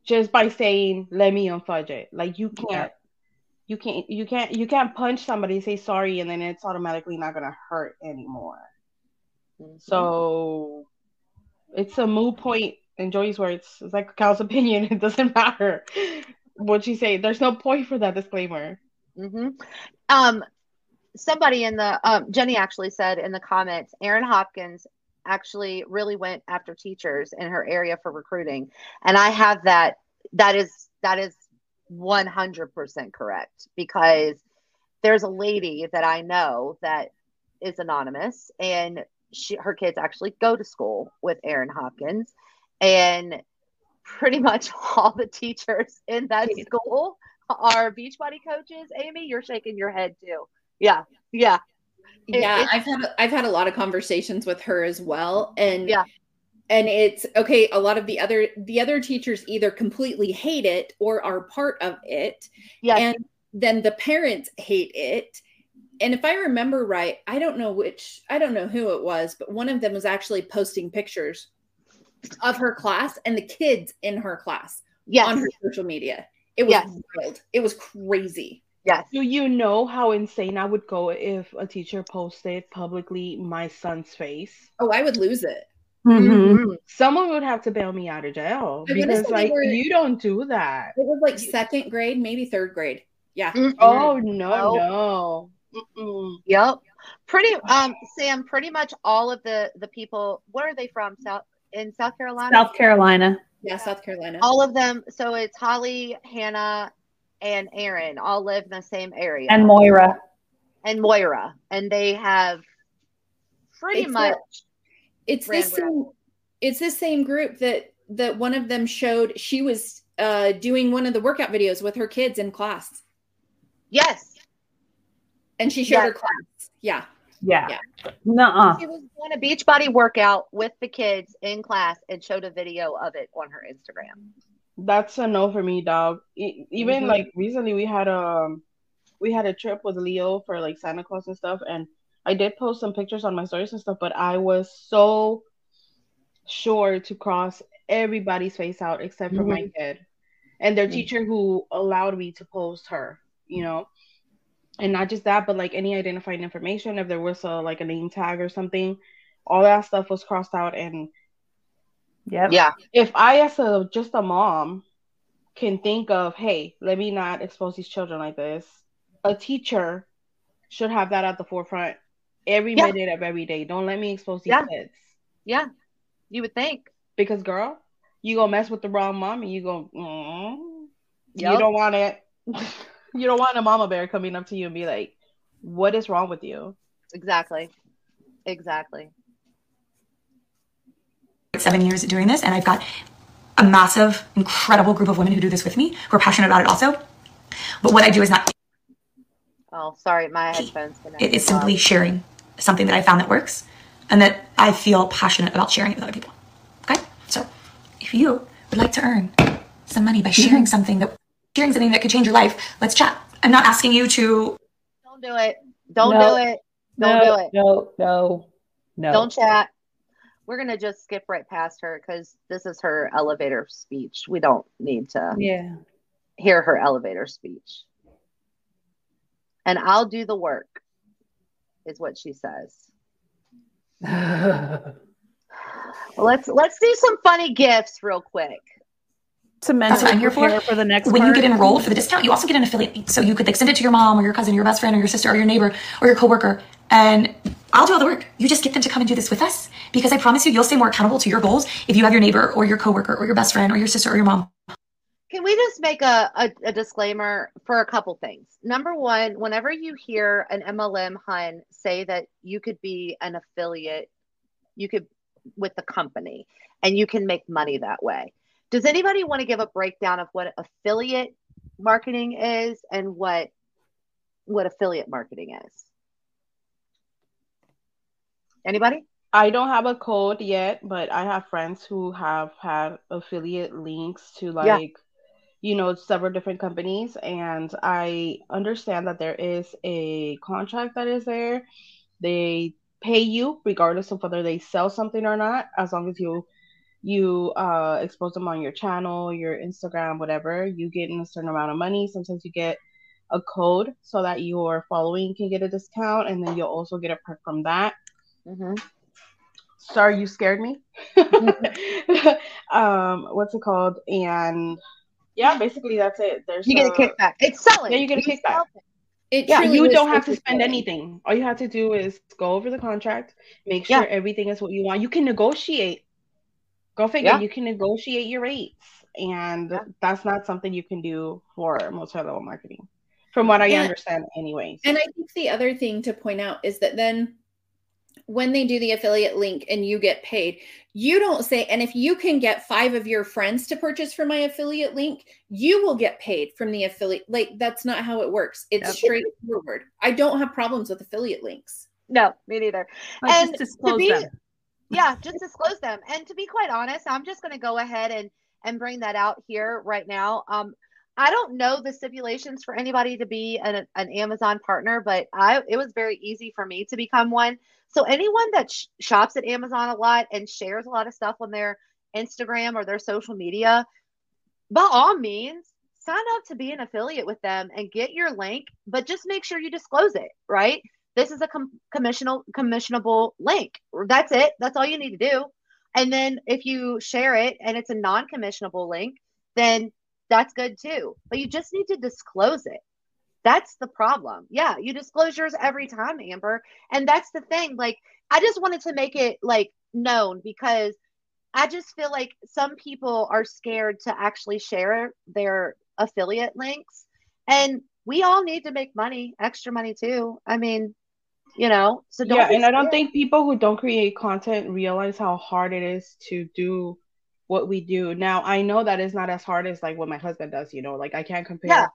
Just by saying, "Let me unfudge it," like you can't, you can't, you can't, you can't punch somebody, say sorry, and then it's automatically not gonna hurt anymore. Mhm. So it's a moot point in Joey's words. It's like Cal's opinion. It doesn't matter what you say. There's no point for that disclaimer. hmm Um, somebody in the um, Jenny actually said in the comments, Aaron Hopkins actually really went after teachers in her area for recruiting, and I have that. That is that is one hundred percent correct because there's a lady that I know that is anonymous, and she her kids actually go to school with Aaron Hopkins, and pretty much all the teachers in that school are Beachbody coaches. Amy, you're shaking your head too. Yeah, yeah, It- yeah i've had i've had a lot of conversations with her as well and Yeah. and it's okay a lot of the other the other teachers either completely hate it or are part of it yeah. and then the parents hate it and if i remember right i don't know which i don't know who it was but one of them was actually posting pictures of her class and the kids in her class yes, on her social media it was Yes. wild it was crazy yes. Do you know how insane I would go if a teacher posted publicly my son's face? oh i would lose it Mhm. Someone would have to bail me out of jail I wanna because, like, were- you don't do that. it was like second grade maybe third grade yeah Mhm. Oh no, Oh. no. Mm-mm. Yep. Pretty um Sam, pretty much all of the the people where are they from? South in South Carolina? South Carolina. yeah south carolina All of them. So it's Holly, Hannah, and Aaron all live in the same area. And Moira. and Moira. And they have pretty It's much it's Brand this same it's this same group that that one of them showed she was uh doing one of the workout videos with her kids in class yes. and she showed Yeah. her class yeah Yeah. Yeah. Nuh-uh. She was doing a Beachbody workout with the kids in class and showed a video of it on her Instagram. That's a no for me, dog. E- even Mhm. like recently, we had a we had a trip with Leo for like Santa Claus and stuff, and I did post some pictures on my stories and stuff, but I was so sure to cross everybody's face out except for my kid and their Mhm. teacher who allowed me to post her, you know. And not just that, but like any identifying information, if there was a like a name tag or something, all that stuff was crossed out and yeah, Yeah. if I, as a just a mom, can think of, hey, let me not expose these children like this, a teacher should have that at the forefront every Yeah. minute of every day. Don't let me expose these Yeah. kids Yeah. You would think. because, girl, you gonna mess with the wrong mom and you go, mm, you don't want it. you don't want a mama bear coming up to you and be like, what is wrong with you? Exactly. Exactly. seven years doing this, and I've got a massive, incredible group of women who do this with me who are passionate about it also. But what I do is not Oh, sorry, my headphones. it is simply sharing something that I found that works and that I feel passionate about sharing it with other people. Okay? So if you would like to earn some money by sharing something that sharing something that could change your life, let's chat. I'm not asking you to Don't do it. Don't No. do it. Don't no, do it. No, no, no. Don't chat. We're gonna just skip right past her because this is her elevator speech. We don't need to Yeah. hear her elevator speech. And I'll do the work, is what she says. Let's let's do some funny gifts real quick. To That's what mentally I'm here for. for the next when you get enrolled for the discount, you also get an affiliate. So you could like send it to your mom or your cousin, or your best friend, or your sister, or your neighbor, or your coworker, and I'll do all the work. You just get them to come and do this with us because I promise you, you'll stay more accountable to your goals if you have your neighbor or your coworker or your best friend or your sister or your mom Can we just make a, a, a disclaimer for a couple things? Number one, whenever you hear an MLM hun say that you could be an affiliate, you could with the company and you can make money that way. Does anybody want to give a breakdown of what affiliate marketing is and what what affiliate marketing is? Anybody? I don't have a code yet, but I have friends who have had affiliate links to like, yeah. you know, several different companies. And I understand that there is a contract that is there. They pay you regardless of whether they sell something or not, as long as you you uh, expose them on your channel, your Instagram, whatever, you get in a certain amount of money. Sometimes you get a code so that your following can get a discount, and then you'll also get a perk from that. Mm-hmm. Sorry, you scared me. um, what's it called? And yeah, basically that's it. There's you get a, a kickback. It's selling. Yeah, you get a you kickback. It yeah, you don't have to spend anything. All you have to do is go over the contract, make sure yeah. everything is what you want. You can negotiate. Go figure. Yeah. You can negotiate your rates, and yeah. that's not something you can do for multi-level marketing, from what I and, understand, anyways. And I think the other thing to point out is that then when they do the affiliate link and you get paid, you don't say, and if you can get five of your friends to purchase from my affiliate link, you will get paid from the affiliate. Like that's not how it works. It's yep. straightforward. I don't have problems with affiliate links. No, me neither. and to be, them. Yeah, just disclose them. And to be quite honest, I'm just going to go ahead and and bring that out here right now. Um, I don't know the stipulations for anybody to be an, an Amazon partner, but I it was very easy for me to become one. So anyone that sh- shops at Amazon a lot and shares a lot of stuff on their Instagram or their social media, by all means, sign up to be an affiliate with them and get your link, but just make sure you disclose it, right? This is a com- commissionable commissionable link. That's it. That's all you need to do. And then if you share it and it's a non-commissionable link, then that's good too. But you just need to disclose it. That's the problem. Yeah, you disclose yours every time, Amber. And that's the thing. Like, I just wanted to make it like known because I just feel like some people are scared to actually share their affiliate links. And we all need to make money, extra money too. I mean, you know, so yeah, and I don't think people who don't create content realize how hard it is to do what we do. Now, I know that is not as hard as like what my husband does, you know, like I can't compare yeah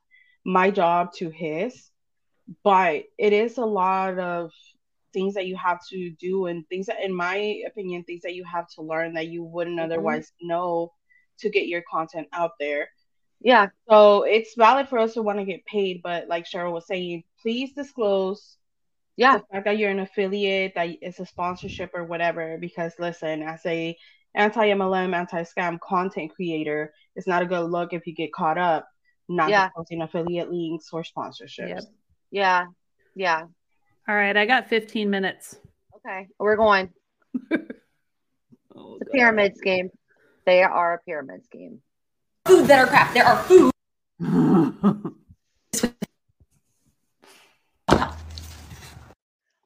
my job to his, but it is a lot of things that you have to do and things that, in my opinion, things that you have to learn that you wouldn't mm-hmm. otherwise know to get your content out there. Yeah. So it's valid for us to want to get paid, but like Cheryl was saying, please disclose yeah the fact that you're an affiliate, that it's a sponsorship or whatever. Because listen, as a anti MLM, anti scam content creator, it's not a good look if you get caught up not yeah. posting affiliate links or sponsorships. Yep. Yeah. Yeah. All right. I got 15 minutes. Okay. We're going. oh, it's a pyramid scheme. They are a pyramid scheme. Food that are crap. There are food.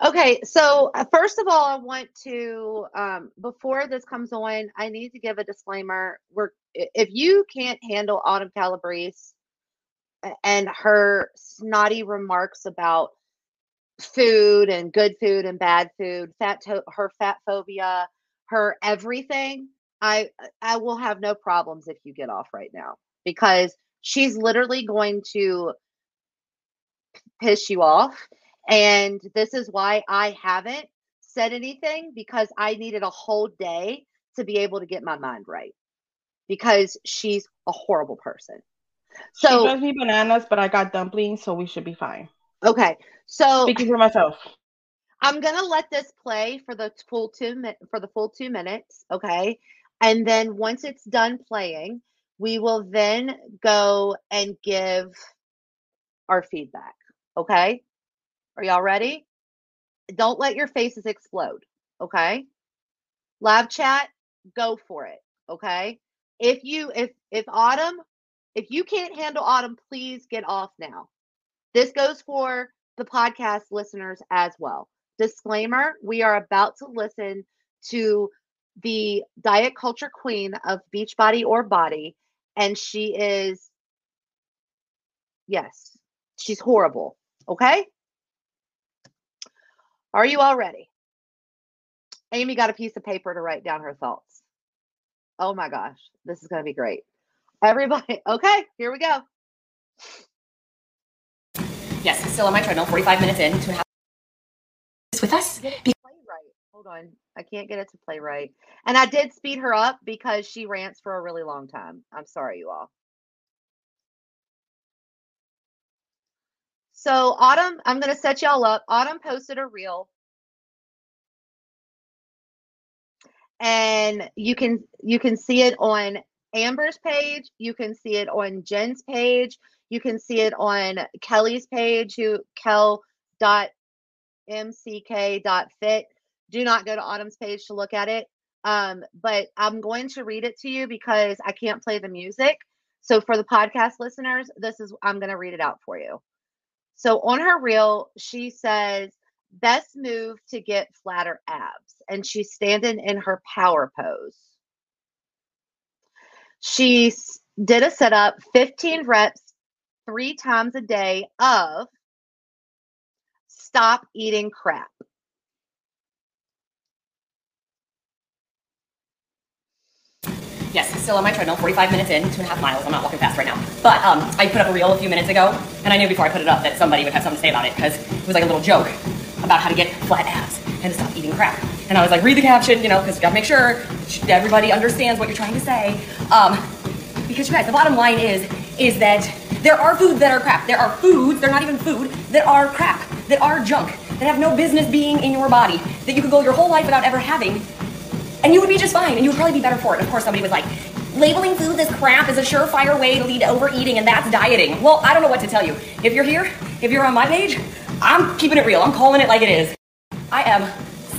okay. So, uh, first of all, I want to, um, before this comes on, I need to give a disclaimer. We're, if you can't handle Autumn Calabrese, and her snotty remarks about food and good food and bad food, fat to- her fat phobia, her everything, I I will have no problems if you get off right now because she's literally going to piss you off and this is why I haven't said anything because I needed a whole day to be able to get my mind right because she's a horrible person. So she does me bananas, but I got dumplings, so we should be fine. Okay. So speaking for myself. I'm gonna let this play for the full two mi- for the full two minutes, okay? And then once it's done playing, we will then go and give our feedback. Okay? Are y'all ready? Don't let your faces explode. Okay? Live chat, go for it. Okay? If you if if Autumn if you can't handle autumn, please get off now. This goes for the podcast listeners as well. Disclaimer we are about to listen to the diet culture queen of Beachbody or BODi. and she is, yes, she's horrible. Okay. Are you all ready? Amy got a piece of paper to write down her thoughts. Oh my gosh, this is going to be great. Everybody, okay, here we go. Yes, still on my treadmill, 45 minutes in, and a half with us. Get play right. Hold on. I can't get it to play right. And I did speed her up because she rants for a really long time. I'm sorry, you all. So Autumn, I'm going to set y'all up. Autumn posted a reel. And you can you can see it on Amber's page, you can see it on Jen's page, you can see it on Kelly's page, who kel dot mck.fit. Do not go to Autumn's page to look at it. Um, but I'm going to read it to you because I can't play the music. So for the podcast listeners, this is I'm going to read it out for you. So on her reel, she says, best move to get flatter abs. And she's standing in her power pose. She did a setup 15 reps three times a day of stop eating crap. Yes, still on my treadmill, 45 minutes in, two and a half miles. I'm not walking fast right now. But um, I put up a reel a few minutes ago, and I knew before I put it up that somebody would have something to say about it because it was like a little joke about how to get flat abs and to stop eating crap. And I was like, read the caption, you know, because you gotta make sure everybody understands what you're trying to say. Um, because you guys, the bottom line is, is that there are foods that are crap. There are foods, they're not even food, that are crap, that are junk, that have no business being in your body, that you could go your whole life without ever having, and you would be just fine, and you would probably be better for it. And Of course, somebody was like, labeling foods as crap is a surefire way to lead to overeating, and that's dieting. Well, I don't know what to tell you. If you're here, if you're on my page, I'm keeping it real. I'm calling it like it is. I am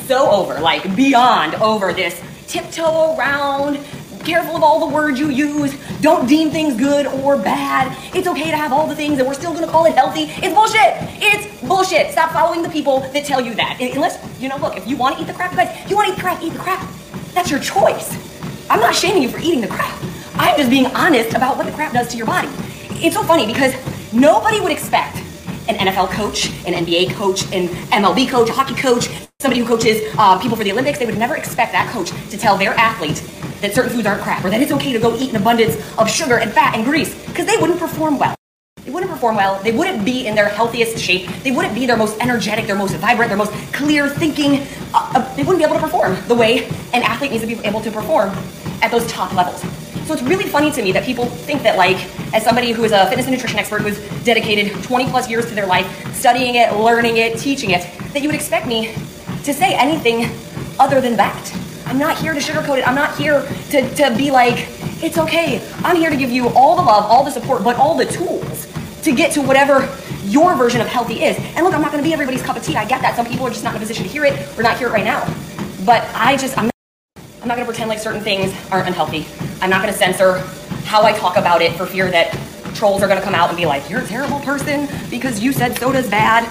so over, like beyond over this tiptoe around, careful of all the words you use, don't deem things good or bad. It's okay to have all the things and we're still gonna call it healthy. It's bullshit. It's bullshit. Stop following the people that tell you that. Unless, you know, look, if you wanna eat the crap, guys, you wanna eat the crap, eat the crap. That's your choice. I'm not shaming you for eating the crap. I'm just being honest about what the crap does to your body. It's so funny because nobody would expect an NFL coach, an NBA coach, an MLB coach, a hockey coach, somebody who coaches uh, people for the Olympics, they would never expect that coach to tell their athlete that certain foods aren't crap or that it's okay to go eat an abundance of sugar and fat and grease because they wouldn't perform well. They wouldn't perform well. They wouldn't be in their healthiest shape. They wouldn't be their most energetic, their most vibrant, their most clear thinking. Uh, uh, they wouldn't be able to perform the way an athlete needs to be able to perform at those top levels. So it's really funny to me that people think that, like, as somebody who is a fitness and nutrition expert who's dedicated 20 plus years to their life, studying it, learning it, teaching it, that you would expect me to say anything other than that. I'm not here to sugarcoat it. I'm not here to, to be like, it's okay. I'm here to give you all the love, all the support, but all the tools to get to whatever your version of healthy is. And look, I'm not going to be everybody's cup of tea. I get that. Some people are just not in a position to hear it or not hear it right now. But I just, I'm not, I'm not going to pretend like certain things aren't unhealthy. I'm not going to censor how I talk about it for fear that trolls are going to come out and be like, you're a terrible person because you said soda's bad.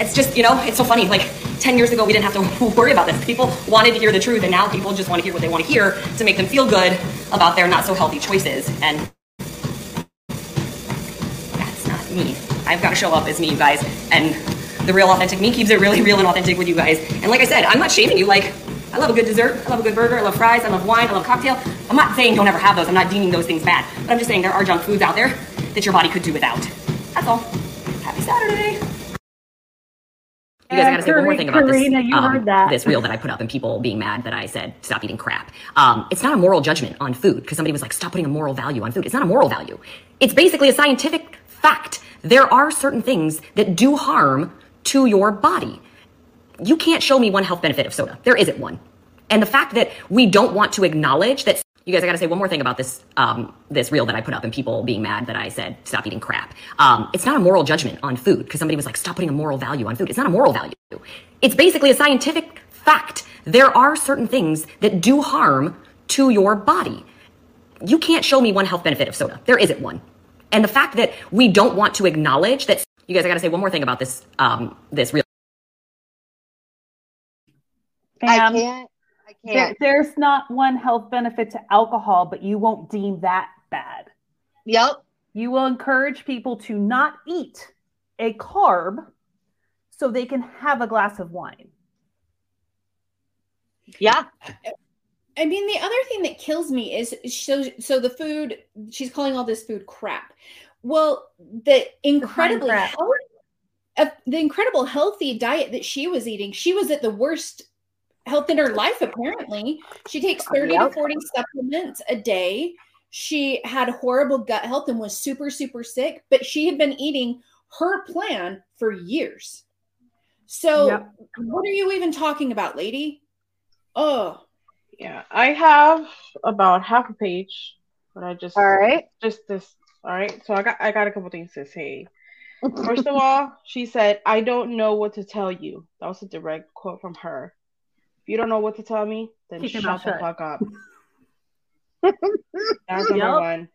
It's just, you know, it's so funny. Like 10 years ago, we didn't have to worry about this. People wanted to hear the truth, and now people just want to hear what they want to hear to make them feel good about their not so healthy choices. And me. I've got to show up as me, you guys. And the real authentic me keeps it really real and authentic with you guys. And like I said, I'm not shaming you. Like, I love a good dessert. I love a good burger. I love fries. I love wine. I love cocktail. I'm not saying don't ever have those. I'm not deeming those things bad. But I'm just saying there are junk foods out there that your body could do without. That's all. Happy Saturday. You guys, I gotta say one more thing about Karina, this. um, that. This reel that I put up and people being mad that I said stop eating crap. Um, it's not a moral judgment on food because somebody was like stop putting a moral value on food. It's not a moral value. It's basically a scientific fact. There are certain things that do harm to your body. You can't show me one health benefit of soda. There isn't one. And the fact that we don't want to acknowledge that you guys, I gotta say one more thing about this um, this reel that I put up and people being mad that I said stop eating crap. Um, it's not a moral judgment on food because somebody was like stop putting a moral value on food. It's not a moral value. It's basically a scientific fact. There are certain things that do harm to your body. You can't show me one health benefit of soda. There isn't one. And the fact that we don't want to acknowledge that you guys, I gotta say one more thing about this um, this reel. I can't. I can't. there's not one health benefit to alcohol, but you won't deem that bad. Yep. You will encourage people to not eat a carb so they can have a glass of wine. Yeah. I mean, the other thing that kills me is so so the food. She's calling all this food crap. Well, the incredibly crap. health, uh, the incredible healthy diet that she was eating, she was at the worst health in her life. Apparently, she takes thirty Yep. to forty supplements a day. She had horrible gut health and was super super sick, but she had been eating her plan for years. So, Yep. what are you even talking about, lady? Oh, Yeah, I have about half a page, but I just All right. just this. All right, so I got I got a couple things to say. First of all, she said, "I don't know what to tell you." That was a direct quote from her. If you don't know what to tell me, then Keep your shut the fuck up. That's number Yep. one.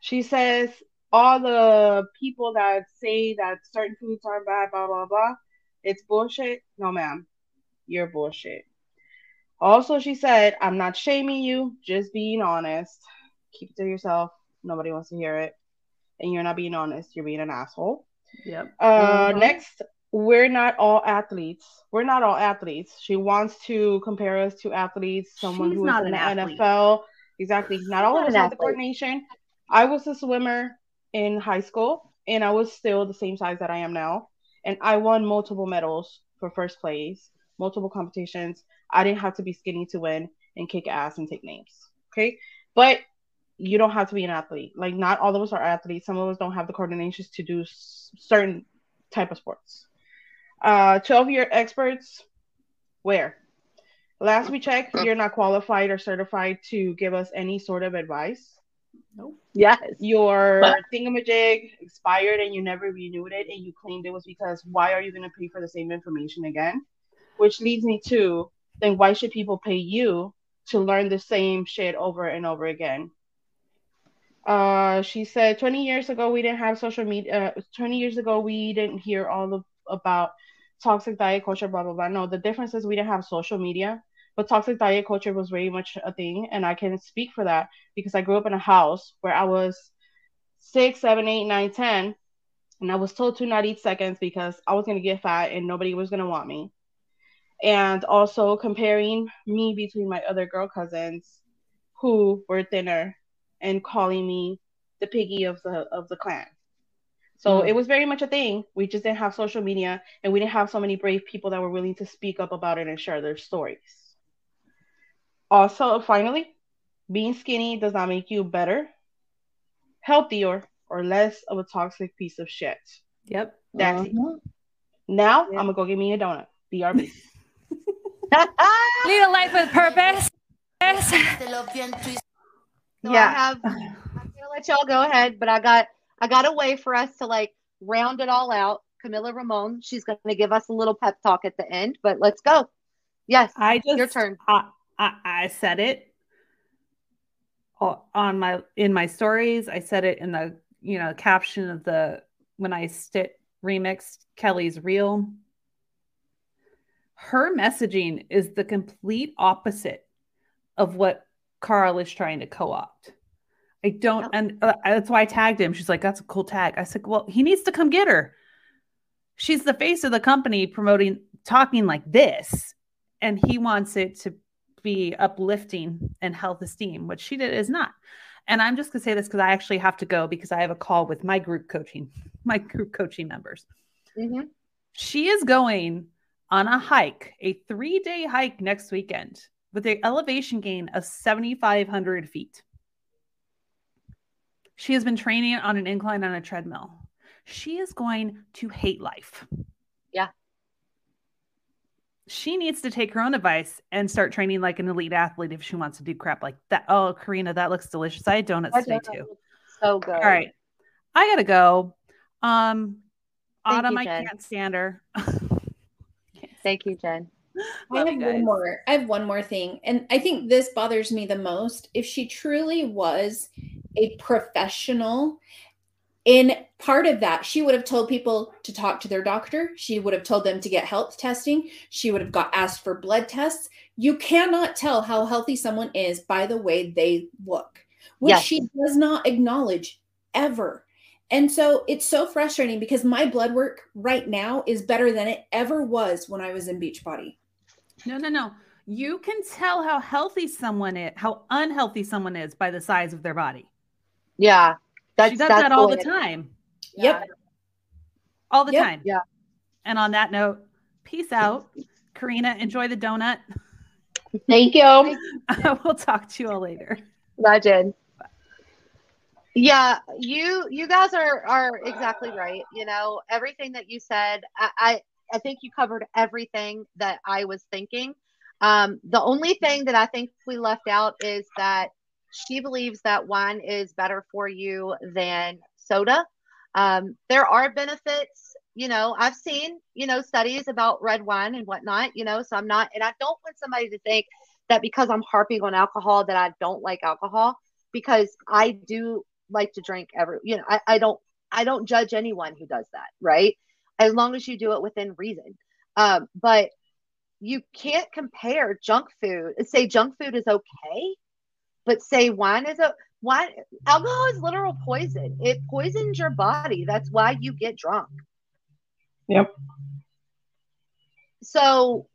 She says all the people that say that certain foods aren't bad, blah blah blah, it's bullshit. No, ma'am, you're bullshit. Also, she said, I'm not shaming you, just being honest. Keep it to yourself. Nobody wants to hear it. And you're not being honest, you're being an asshole. Yep. Uh, Mhm. Next, we're not all athletes. We're not all athletes. She wants to compare us to athletes, someone She's who is not in the an athlete. NFL. Exactly. Not all of us have the coordination. I was a swimmer in high school, and I was still the same size that I am now. And I won multiple medals for first place, multiple competitions. I didn't have to be skinny to win and kick ass and take names. Okay. But you don't have to be an athlete. Like, not all of us are athletes. Some of us don't have the coordinations to do s- certain type of sports. Uh, 12 year experts, where? Last we checked, you're not qualified or certified to give us any sort of advice. Nope. Yes. Your thingamajig expired and you never renewed it, and you claimed it was because why are you going to pay for the same information again? Which leads me to then why should people pay you to learn the same shit over and over again? Uh, she said 20 years ago we didn't have social media. Uh, 20 years ago we didn't hear all of about toxic diet culture, blah blah blah. No, the difference is we didn't have social media, but toxic diet culture was very much a thing, and I can speak for that because I grew up in a house where I was six, seven, eight, nine, ten, and I was told to not eat seconds because I was gonna get fat and nobody was gonna want me. And also comparing me between my other girl cousins who were thinner and calling me the piggy of the of the clan. So Mm. it was very much a thing. We just didn't have social media and we didn't have so many brave people that were willing to speak up about it and share their stories. Also, finally, being skinny does not make you better, healthier, or less of a toxic piece of shit. Yep. That's it. Mhm. Now Yeah. I'm gonna go get me a donut. BRB. Lead a life with purpose. So Yeah. I have. I'm gonna let y'all go ahead, but I got I got a way for us to like round it all out. Camilla Ramon, she's gonna give us a little pep talk at the end, but let's go. Yes, I just your turn. I, I, I said it on my in my stories. I said it in the you know caption of the when I st- remixed Kelly's reel. Her messaging is the complete opposite of what Carl is trying to co-opt. I don't, and uh, that's why I tagged him. She's like, "That's a cool tag." I said, "Well, he needs to come get her." She's the face of the company, promoting, talking like this, and he wants it to be uplifting and health esteem, which she did is not. And I'm just gonna say this because I actually have to go because I have a call with my group coaching, my group coaching members. Mhm. She is going on a hike, a three day hike next weekend with an elevation gain of 7,500 feet. She has been training on an incline on a treadmill. She is going to hate life. Yeah. She needs to take her own advice and start training like an elite athlete if she wants to do crap like that. Oh, Karina, that looks delicious. I had donuts That today too. So good. All right. I gotta go. Um Thank Autumn, you, I can't stand her. Thank you, Jen. I have one more. I have one more thing. And I think this bothers me the most. If she truly was a professional, in part of that, she would have told people to talk to their doctor. She would have told them to get health testing. She would have got asked for blood tests. You cannot tell how healthy someone is by the way they look. which Yes. she does not acknowledge ever. And so it's so frustrating because my blood work right now is better than it ever was when I was in Beachbody. No, no, no. You can tell how healthy someone is, how unhealthy someone is by the size of their body. Yeah. That's, she does that's that all the it- time. Yep. All the Yep. time. Yeah. And on that note, peace out. Karina, enjoy the donut. Thank you. we'll talk to you all later. Legend. Yeah, you you guys are are exactly right. You know, everything that you said, I I, I think you covered everything that I was thinking. Um, the only thing that I think we left out is that she believes that wine is better for you than soda. Um, there are benefits, you know, I've seen, you know, studies about red wine and whatnot, you know, so I'm not, and I don't want somebody to think that because I'm harping on alcohol that I don't like alcohol because I do like to drink every, you know, I, I don't, I don't judge anyone who does that, right? As long as you do it within reason. Um, but you can't compare junk food. Say junk food is okay, but say wine is a wine. Alcohol is literal poison. It poisons your body. That's why you get drunk. Yep. So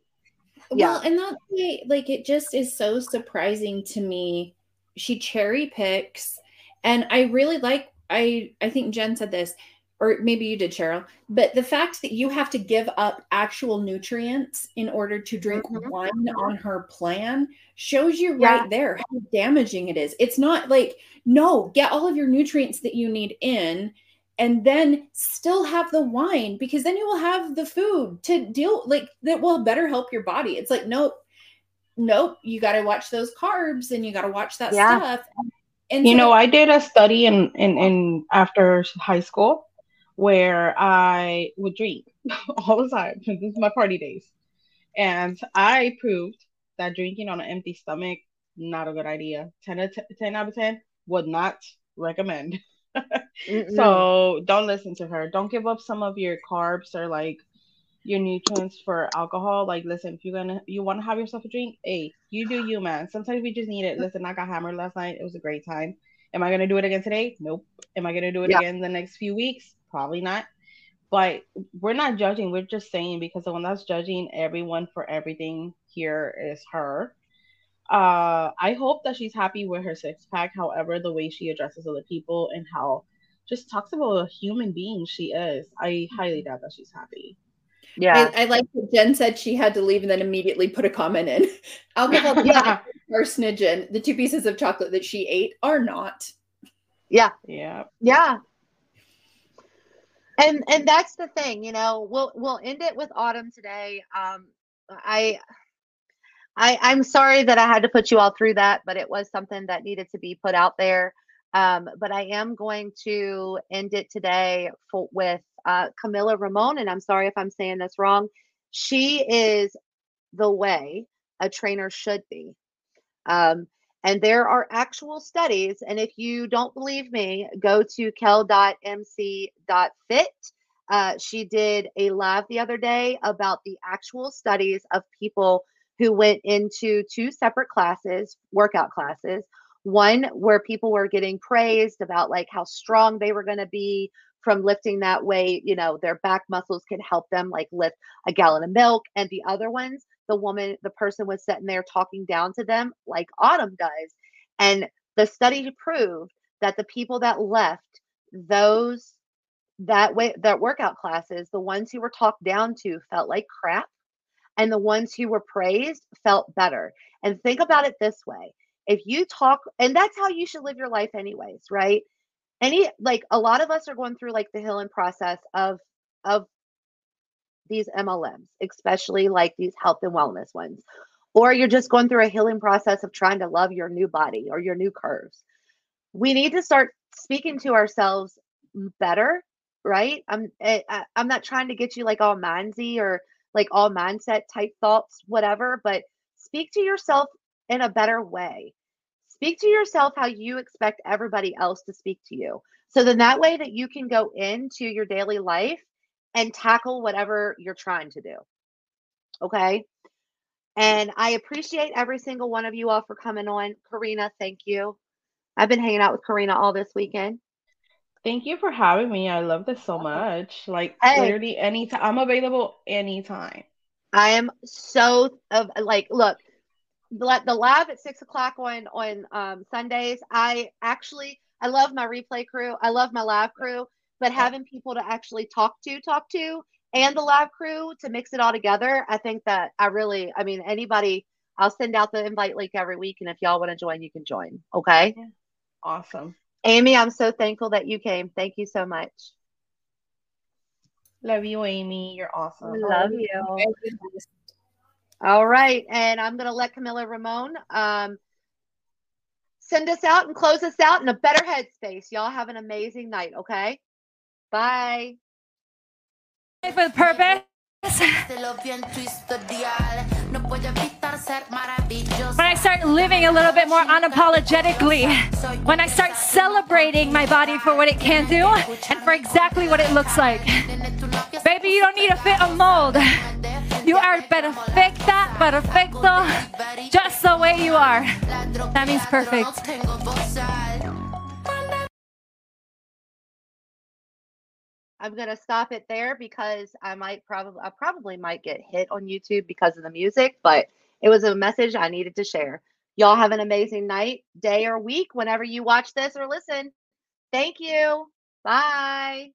Yeah. Well, and that's why, like, it just is so surprising to me. She cherry picks, and I really like. I I think Jen said this, or maybe you did, Cheryl. But the fact that you have to give up actual nutrients in order to drink Mhm. wine on her plan shows you Yeah. right there how damaging it is. It's not like no, get all of your nutrients that you need in and then still have the wine because then you will have the food to deal like that will better help your body. It's like nope, nope, you got to watch those carbs and you got to watch that Yeah. stuff. And You so- know, I did a study in, in, in after high school where I would drink all the time. This is my party days. And I proved that drinking on an empty stomach, not a good idea. 10, out of 10 out of 10 would not recommend. So don't listen to her. Don't give up some of your carbs or like your nutrients for alcohol. Like, listen, if you're gonna you want to have yourself a drink, hey, you do you, man. Sometimes we just need it. Listen, I got hammered last night. It was a great time. Am I gonna do it again today? Nope. Am I gonna do it Yeah. again the next few weeks? Probably not. But we're not judging. We're just saying because the one that's judging everyone for everything here is her. Uh, I hope that she's happy with her six pack. However, the way she addresses other people and how just talks about a human being she is, I highly doubt that she's happy. Yeah. I, I like that Jen said she had to leave and then immediately put a comment in. Alcohol, Yeah. carcinogen. The two pieces of chocolate that she ate are not. yeah. Yeah. Yeah. And and that's the thing, you know, we'll we'll end it with autumn today. Um I I I'm sorry that I had to put you all through that, but it was something that needed to be put out there. Um, but I am going to end it today for, with uh, Camilla Ramon, and I'm sorry if I'm saying this wrong. She is the way a trainer should be. Um, and there are actual studies. And if you don't believe me, go to kel.mc.fit. Uh, she did a live the other day about the actual studies of people who went into two separate classes, workout classes. One where people were getting praised about like how strong they were going to be from lifting that weight. You know, their back muscles can help them like lift a gallon of milk. And the other ones, the woman, the person was sitting there talking down to them like Autumn does. And the study proved that the people that left those that way that workout classes, the ones who were talked down to felt like crap, and the ones who were praised felt better. And think about it this way. If you talk and that's how you should live your life anyways, right? Any like a lot of us are going through like the healing process of of these MLMs, especially like these health and wellness ones. Or you're just going through a healing process of trying to love your new body or your new curves. We need to start speaking to ourselves better, right? I'm I, I- I'm not trying to get you like all mindsy or like all mindset type thoughts, whatever, but speak to yourself in a better way. Speak to yourself how you expect everybody else to speak to you. So then that way that you can go into your daily life and tackle whatever you're trying to do. Okay. And I appreciate every single one of you all for coming on. Karina, thank you. I've been hanging out with Karina all this weekend. Thank you for having me. I love this so much. Like Hey. literally anytime. I'm available anytime. I am so of like look the, the lab at six o'clock on on um, Sundays. I actually I love my replay crew. I love my lab crew, but having people to actually talk to, talk to, and the lab crew to mix it all together, I think that I really. I mean, anybody. I'll send out the invite link every week, and if y'all want to join, you can join. Okay, Awesome. Amy, I'm so thankful that you came. Thank you so much. Love you, Amy. You're awesome. Love you. All right, and I'm gonna let Camilla Ramon um, send us out and close us out in a better headspace. Y'all have an amazing night. Okay, bye. for the purpose. When I start living a little bit more unapologetically, when I start celebrating my body for what it can do and for exactly what it looks like. Baby, you don't need to fit a mold. You are perfecta, perfecto, just the way you are. That means perfect. I'm gonna stop it there because I might probably I probably might get hit on YouTube because of the music, but it was a message I needed to share. Y'all have an amazing night, day, or week whenever you watch this or listen. Thank you. Bye.